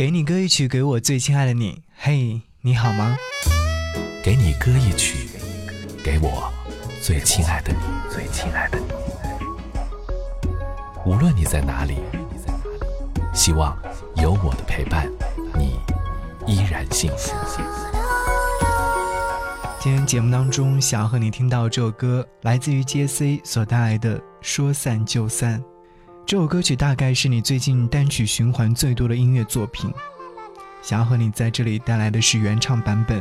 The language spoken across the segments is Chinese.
给你歌一曲，给我最亲爱的你。嘿，你好吗？给你歌一曲，给我最亲爱的你，最亲爱的你。无论你在哪里，希望有我的陪伴，你依然幸福。今天节目当中，想要和你听到这首歌，来自于 J.C 所带来的《说散就散》。这首歌曲大概是你最近单曲循环最多的音乐作品。想要和你在这里带来的是原唱版本，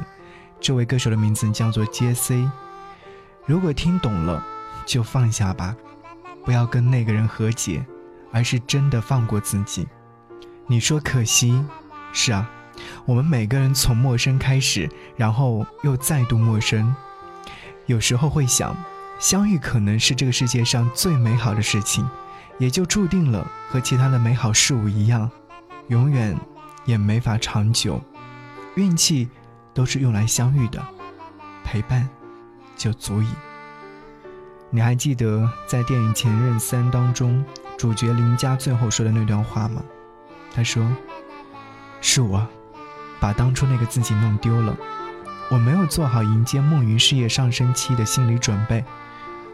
这位歌手的名字叫做 J.C。如果听懂了，就放下吧，不要跟那个人和解，而是真的放过自己。你说可惜，是啊。我们每个人从陌生开始，然后又再度陌生。有时候会想，相遇可能是这个世界上最美好的事情，也就注定了和其他的美好事物一样，永远也没法长久。运气都是用来相遇的，陪伴就足矣。你还记得在电影《前任三》当中，主角林佳最后说的那段话吗？他说：“是我。”把当初那个自己弄丢了，我没有做好迎接梦云事业上升期的心理准备。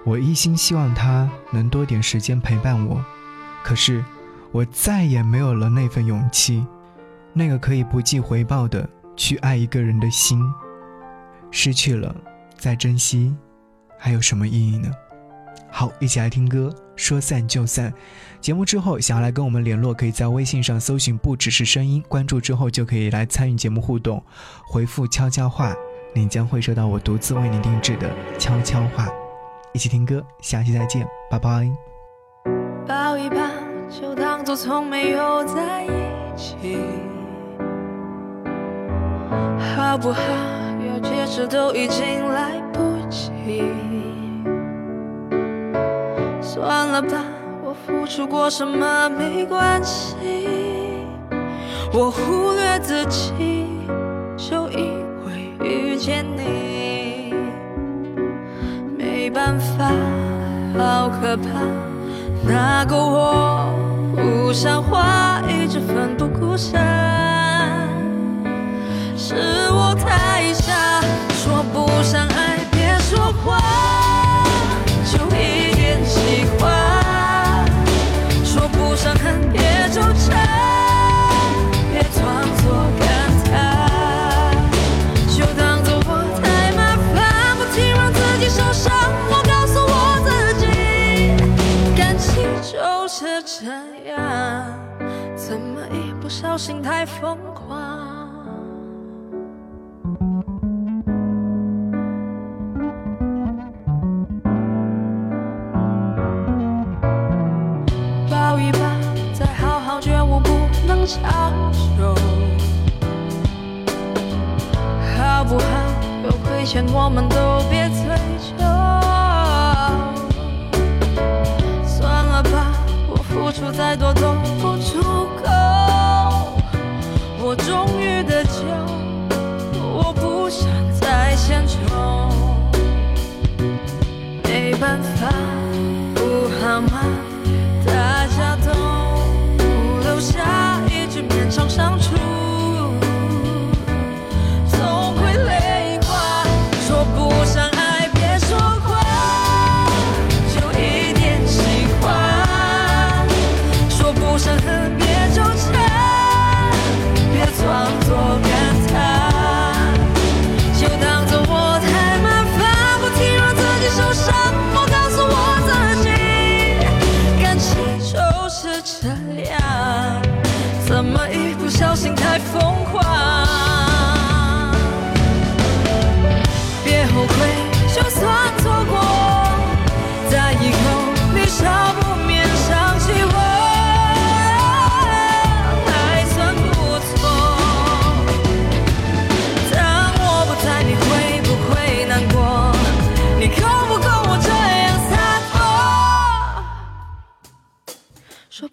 我一心希望他能多点时间陪伴我，可是我再也没有了那份勇气，那个可以不计回报的去爱一个人的心。失去了，再珍惜，还有什么意义呢？好，一起来听歌。说散就散，节目之后想要来跟我们联络，可以在微信上搜寻“不只是声音”，关注之后就可以来参与节目互动，回复悄悄话，你将会收到我独自为你定制的悄悄话。一起听歌，下期再见，拜拜。抱一抱，就当做从没有在一起，好不好？要解释都已经来不及。算了吧，我付出过什么没关系，我忽略自己，就因为遇见你。吧，好可怕，那个我不像话，一直奋不顾身，怎么一不小心太疯狂，抱一抱，再好好觉悟，不能长久，好不好？有亏欠，我们都别追究。付出再多都不足够。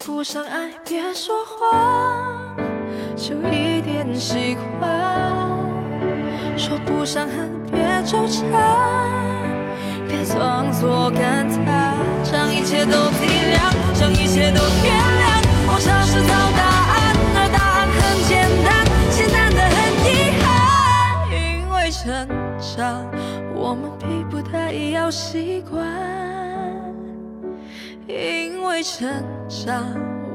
不想爱别说谎就一点喜欢说不上恨别纠缠别装作感叹将一切都体谅将一切都原谅。我尝试找答案而答案很简单简单的很遗憾因为成长我们并不太已要习惯。因为成长，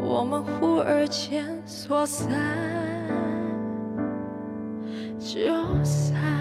我们忽而间说散就散。